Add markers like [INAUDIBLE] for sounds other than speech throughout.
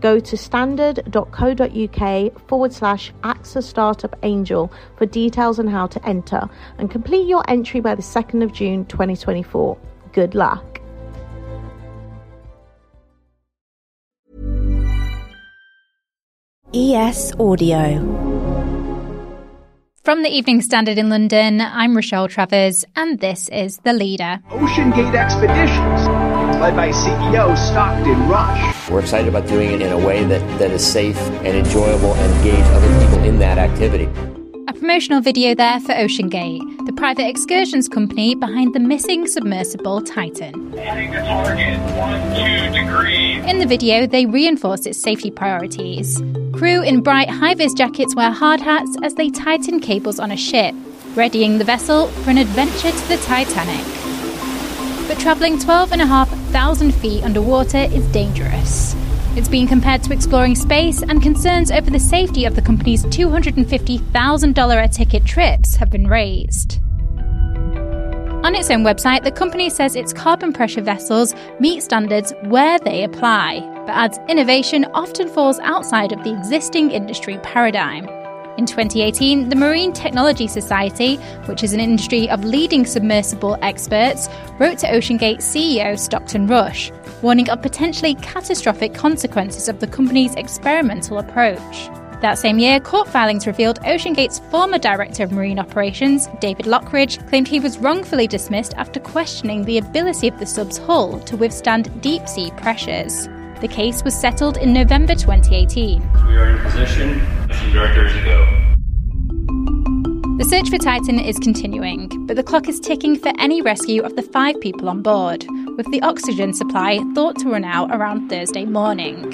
Go to standard.co.uk forward slash AXA Startup Angel for details on how to enter and complete your entry by the 2nd of June 2024. Good luck. ES Audio. From the Evening Standard in London, I'm Rochelle Travers, and this is The Leader. Ocean Gate Expeditions, led by CEO Stockton Rush. We're excited about doing it in a way that, that is safe and enjoyable and engage other people in that activity. A promotional video there for OceanGate, the private excursions company behind the missing submersible Titan. Hitting the target, one, two degrees. In the video, they reinforce its safety priorities. Crew in bright high vis jackets wear hard hats as they tighten cables on a ship, readying the vessel for an adventure to the Titanic. But travelling 12,500 feet underwater is dangerous. It's been compared to exploring space, and concerns over the safety of the company's $250,000 a ticket trips have been raised. On its own website, the company says its carbon pressure vessels meet standards where they apply, but adds innovation often falls outside of the existing industry paradigm. In 2018, the Marine Technology Society, which is an industry of leading submersible experts, wrote to OceanGate CEO Stockton Rush, warning of potentially catastrophic consequences of the company's experimental approach. That same year, court filings revealed OceanGate's former director of marine operations, David Lochridge, claimed he was wrongfully dismissed after questioning the ability of the sub's hull to withstand deep sea pressures. The case was settled in November 2018. We are in position some directors ago. The search for Titan is continuing, but the clock is ticking for any rescue of the five people on board, with the oxygen supply thought to run out around Thursday morning.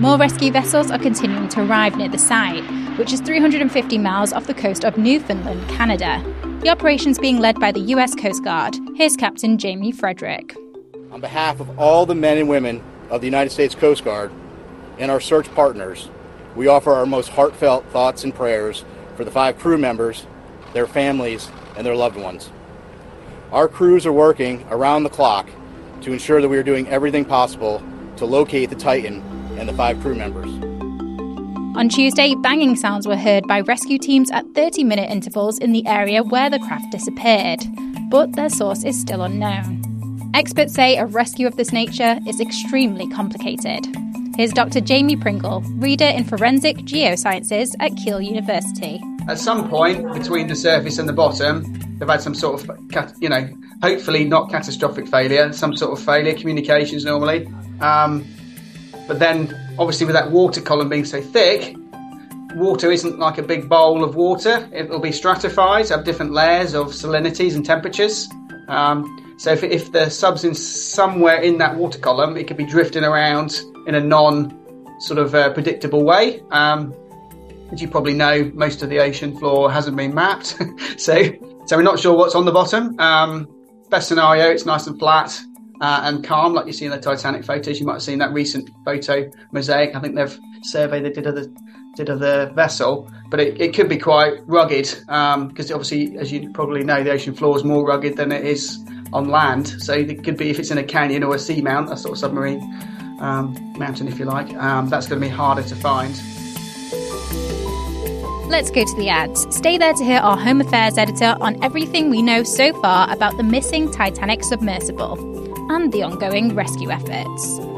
More rescue vessels are continuing to arrive near the site, which is 350 miles off the coast of Newfoundland, Canada. The operation's being led by the US Coast Guard. Here's Captain Jamie Frederick. On behalf of all the men and women of the United States Coast Guard and our search partners, we offer our most heartfelt thoughts and prayers for the five crew members, their families, and their loved ones. Our crews are working around the clock to ensure that we are doing everything possible to locate the Titan and the five crew members. On Tuesday, banging sounds were heard by rescue teams at 30 minute intervals in the area where the craft disappeared, but their source is still unknown. Experts say a rescue of this nature is extremely complicated. Here's Dr. Jamie Pringle, reader in forensic geosciences at Keele University. At some point between the surface and the bottom, they've had some sort of, you know, hopefully not catastrophic failure, some sort of failure, communications normally. Um, but then, obviously, with that water column being so thick, water isn't like a big bowl of water. It will be stratified, have different layers of salinities and temperatures. Um, so if, if the sub's in somewhere in that water column, it could be drifting around in a non sort of uh, predictable way. Um, as you probably know, most of the ocean floor hasn't been mapped, [LAUGHS] so so we're not sure what's on the bottom. Um, best scenario, it's nice and flat uh, and calm, like you see in the Titanic photos. You might have seen that recent photo mosaic. I think they've surveyed they did of the did of the vessel, but it, it could be quite rugged because um, obviously, as you probably know, the ocean floor is more rugged than it is on land. So it could be if it's in a canyon or a seamount, a sort of submarine um, mountain, if you like. Um, that's going to be harder to find. Let's go to the ads. Stay there to hear our Home Affairs editor on everything we know so far about the missing Titanic submersible and the ongoing rescue efforts.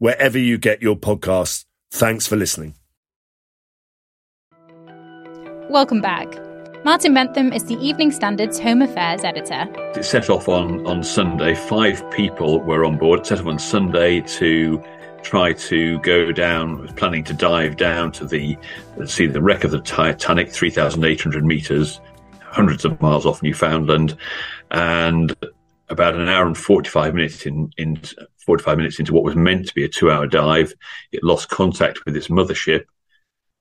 wherever you get your podcasts. Thanks for listening. Welcome back. Martin Bentham is the Evening Standard's Home Affairs editor. It set off on, on Sunday. Five people were on board. It set off on Sunday to try to go down, was planning to dive down to the, see the wreck of the Titanic, 3,800 meters, hundreds of miles off Newfoundland. And about an hour and 45 minutes in, in 45 minutes into what was meant to be a two hour dive, it lost contact with its mothership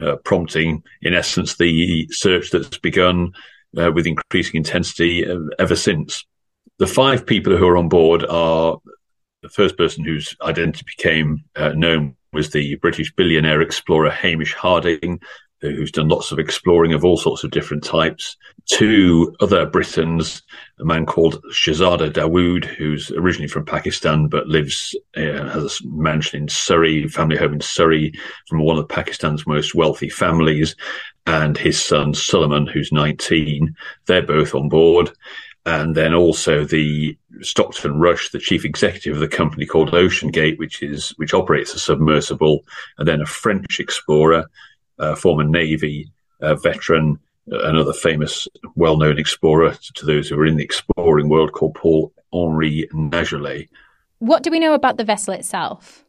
uh, prompting, in essence, the search that's begun uh, with increasing intensity uh, ever since. The five people who are on board are the first person whose identity became uh, known was the British billionaire explorer Hamish Harding, who's done lots of exploring of all sorts of different types. Two other Britons, a man called Shahzada Dawood, who's originally from Pakistan but lives, uh, has a mansion in Surrey, family home in Surrey, from one of Pakistan's most wealthy families, and his son Suleman, who's 19. They're both on board. And then also the Stockton Rush, the chief executive of the company called OceanGate, which is which operates a submersible, and then a French explorer uh, former Navy uh, veteran, uh, another famous, well-known explorer to those who are in the exploring world called Paul Henri Nargeolet. What do we know about the vessel itself?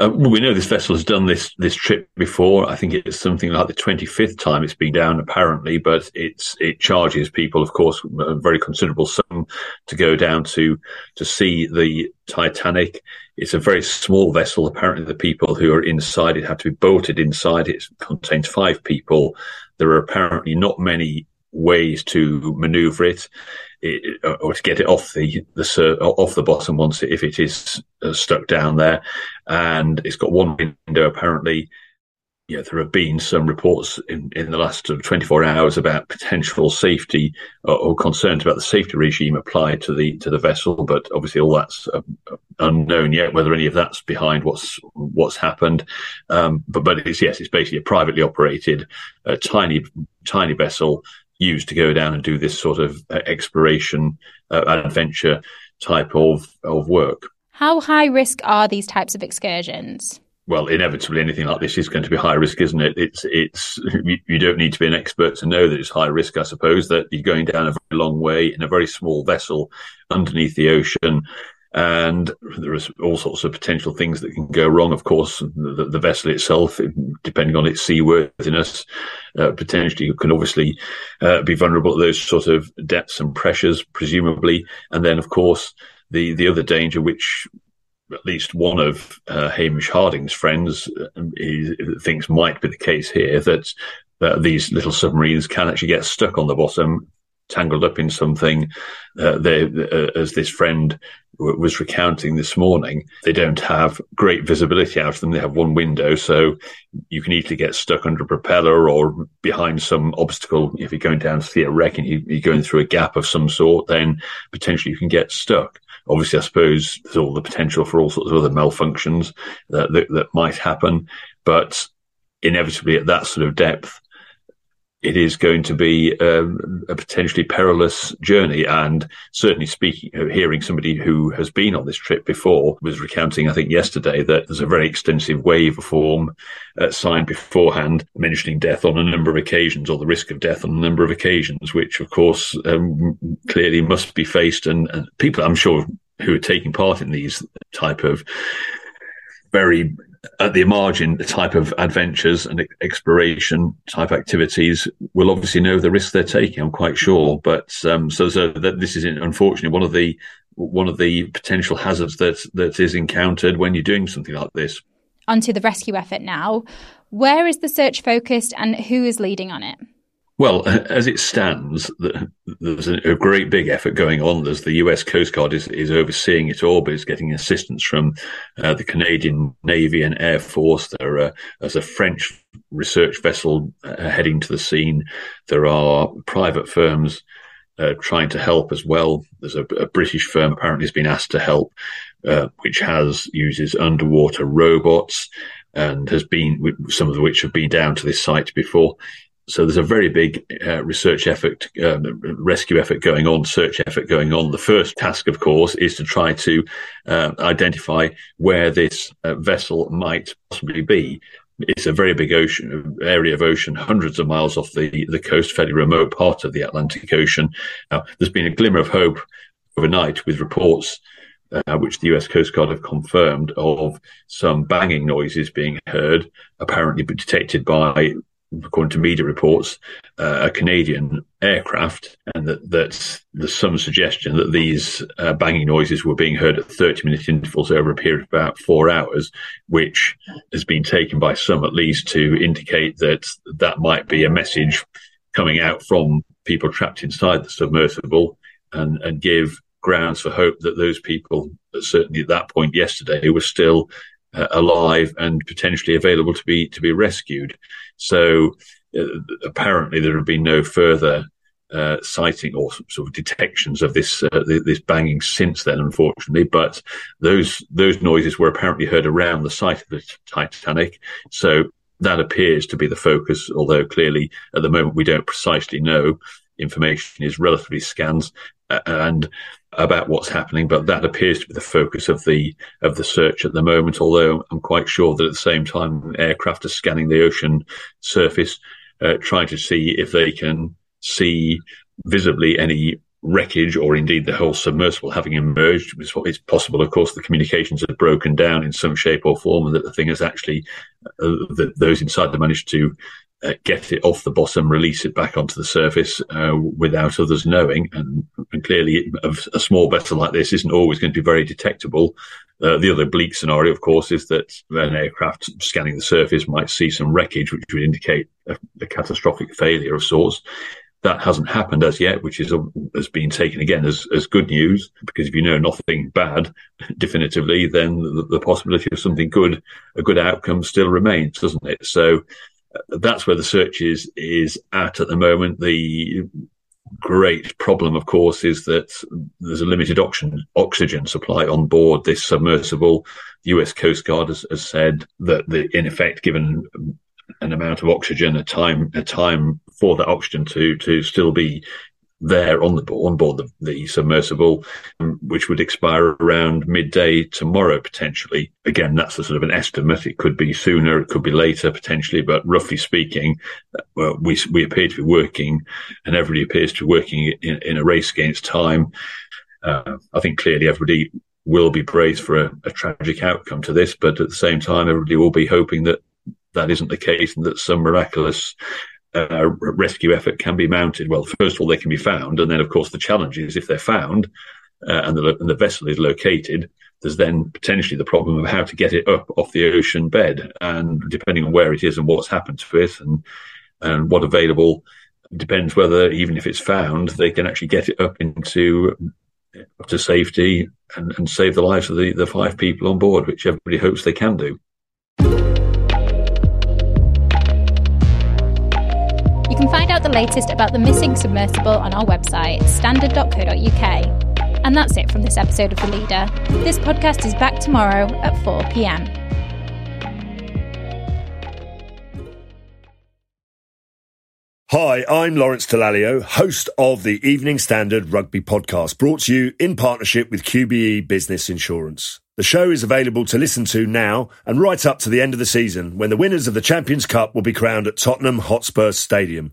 Uh, we know this vessel has done this this trip before. I think it's something like the twenty fifth time it's been down, apparently. But it's it charges people, of course, a very considerable sum to go down to to see the Titanic. It's a very small vessel. Apparently, the people who are inside it have to be bolted inside. It contains five people. There are apparently not many ways to maneuver it, it, or to get it off the the off the bottom once if it is uh, stuck down there. And it's got one window apparently. Yeah, there have been some reports in, in the last 24 hours about potential safety or, or concerns about the safety regime applied to the to the vessel, but obviously all that's uh, unknown yet. Whether any of that's behind what's what's happened, um, but but it's yes, it's basically a privately operated, uh, tiny tiny vessel used to go down and do this sort of uh, exploration, uh, adventure type of, of work. How high risk are these types of excursions? Well, inevitably, anything like this is going to be high risk, isn't it? It's it's you, you don't need to be an expert to know that it's high risk. I suppose that you're going down a very long way in a very small vessel underneath the ocean and there are all sorts of potential things that can go wrong. Of course, the, the vessel itself, depending on its seaworthiness, uh, potentially can obviously uh, be vulnerable to those sort of depths and pressures, presumably. And then, of course, the the other danger, which at least one of uh, Hamish Harding's friends uh, is, thinks might be the case here, that these little submarines can actually get stuck on the bottom tangled up in something. Uh, they, uh, as this friend was recounting this morning, they don't have great visibility out of them. They have one window, so you can easily get stuck under a propeller or behind some obstacle. If you're going down to see a wreck and you, are going through a gap of some sort, then potentially you can get stuck. Obviously, I suppose there's all the potential for all sorts of other malfunctions that, that, that might happen, but inevitably at that sort of depth, it is going to be um, a potentially perilous journey. And certainly speaking, uh, hearing somebody who has been on this trip before was recounting, I think yesterday, that there's a very extensive waiver form uh, signed beforehand mentioning death on a number of occasions or the risk of death on a number of occasions, which of course um, clearly must be faced. And, and people, I'm sure, who are taking part in these type of very at the margin, the type of adventures and exploration type activities will obviously know the risks they're taking. I'm quite sure, but um, so so that this is unfortunately one of the one of the potential hazards that that is encountered when you're doing something like this. Onto the rescue effort now. Where is the search focused, and who is leading on it? Well, [LAUGHS] as it stands, there's a great big effort going on. There's the US Coast Guard is, is overseeing it all, but is getting assistance from uh, the Canadian Navy and Air Force. There are, there's a French research vessel uh, heading to the scene. There are private firms uh, trying to help as well. There's a, a, British firm apparently has been asked to help, uh, which has uses underwater robots and has been some of which have been down to this site before so there's a very big uh, research effort, uh, rescue effort going on, search effort going on. The first task, of course, is to try to uh, identify where this uh, vessel might possibly be. It's a very big ocean area of ocean, hundreds of miles off the, the coast, fairly remote part of the Atlantic Ocean. Now, there's been a glimmer of hope overnight with reports uh, which the US Coast Guard have confirmed of some banging noises being heard, apparently detected by according to media reports, uh, a Canadian aircraft, and that, that there's some suggestion that these uh, banging noises were being heard at 30 minute intervals over a period of about four hours, which has been taken by some at least to indicate that that might be a message coming out from people trapped inside the submersible and, and give grounds for hope that those people, certainly at that point yesterday, were still uh, alive and potentially available to be to be rescued. So uh, apparently there have been no further uh, sighting or sort of detections of this uh, this banging since then, unfortunately. But those those noises were apparently heard around the site of the Titanic. So that appears to be the focus, although clearly at the moment we don't precisely know. Information is relatively scant, and about what's happening, but that appears to be the focus of the of the search at the moment. Although I'm quite sure that at the same time, aircraft are scanning the ocean surface, uh, trying to see if they can see visibly any wreckage or indeed the whole submersible having emerged. It's possible, of course, the communications have broken down in some shape or form, and that the thing has actually uh, the, those inside have managed to get it off the bottom, release it back onto the surface uh, without others knowing. And, and, clearly, a small vessel like this isn't always going to be very detectable. Uh, the other bleak scenario, of course, is that an aircraft scanning the surface might see some wreckage, which would indicate a, a catastrophic failure of sorts. That hasn't happened as yet, which is has been taken again as, as good news because if you know nothing bad [LAUGHS] definitively, then the, the possibility of something good, a good outcome, still remains, doesn't it? So that's where the search is is at at the moment. The great problem, of course, is that there's a limited oxygen oxygen supply on board this submersible. The U.S. Coast Guard has, has said that, the, in effect, given an amount of oxygen, a time a time for that oxygen to to still be there on the on board the, the submersible, um, which would expire around midday tomorrow potentially. Again, that's a sort of an estimate. It could be sooner, it could be later potentially, but roughly speaking, uh, well, we we appear to be working, and everybody appears to be working in, in a race against time. Uh, I think clearly everybody will be braced for a, a tragic outcome to this, but at the same time, everybody will be hoping that that isn't the case and that some miraculous uh, rescue effort can be mounted. Well, first of all, they can be found, and then, of course, the challenge is if they're found uh, and, the, and the vessel is located, there's then potentially the problem of how to get it up off the ocean bed, and depending on where it is and what's happened to it, and and what available depends whether even if it's found, they can actually get it up into to safety and, and save the lives of the, the five people on board, which everybody hopes they can do. The latest about the missing submersible on our website, standard.co.uk. And that's it from this episode of The Leader. This podcast is back tomorrow at 4 pm. Hi, I'm Lawrence Dallaglio, host of the Evening Standard Rugby Podcast, brought to you in partnership with QBE Business Insurance. The show is available to listen to now and right up to the end of the season when the winners of the Champions Cup will be crowned at Tottenham Hotspur Stadium